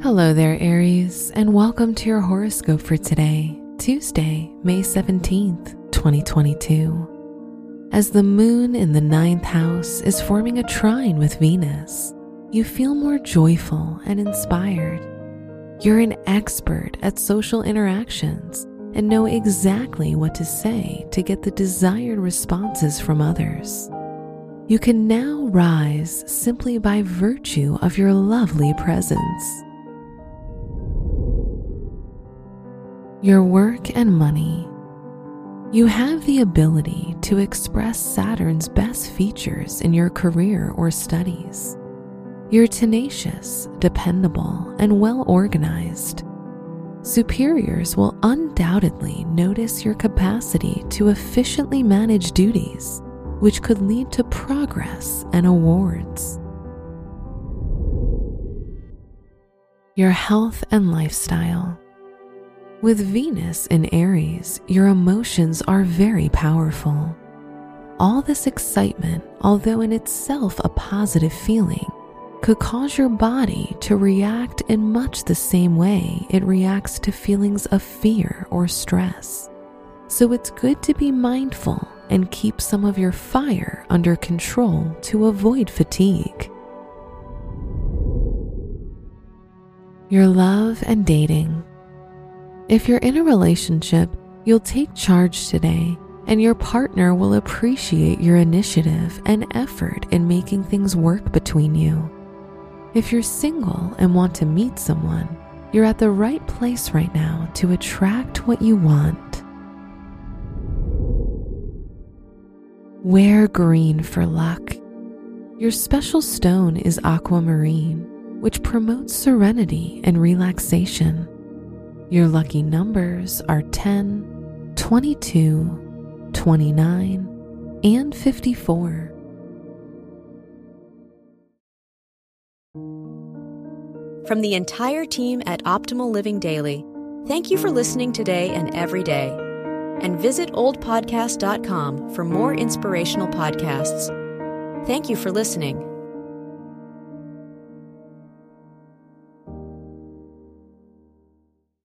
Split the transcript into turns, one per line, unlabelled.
Hello there, Aries, and welcome to your horoscope for today, Tuesday, May 17th, 2022. As the moon in the ninth house is forming a trine with Venus, you feel more joyful and inspired. You're an expert at social interactions and know exactly what to say to get the desired responses from others. You can now rise simply by virtue of your lovely presence. Your work and money. You have the ability to express Saturn's best features in your career or studies. You're tenacious, dependable, and well organized. Superiors will undoubtedly notice your capacity to efficiently manage duties, which could lead to progress and awards. Your health and lifestyle. With Venus in Aries, your emotions are very powerful. All this excitement, although in itself a positive feeling, could cause your body to react in much the same way it reacts to feelings of fear or stress. So it's good to be mindful and keep some of your fire under control to avoid fatigue. Your love and dating. If you're in a relationship, you'll take charge today, and your partner will appreciate your initiative and effort in making things work between you. If you're single and want to meet someone, you're at the right place right now to attract what you want. Wear green for luck. Your special stone is aquamarine, which promotes serenity and relaxation. Your lucky numbers are 10, 22, 29, and 54.
From the entire team at Optimal Living Daily, thank you for listening today and every day. And visit oldpodcast.com for more inspirational podcasts. Thank you for listening.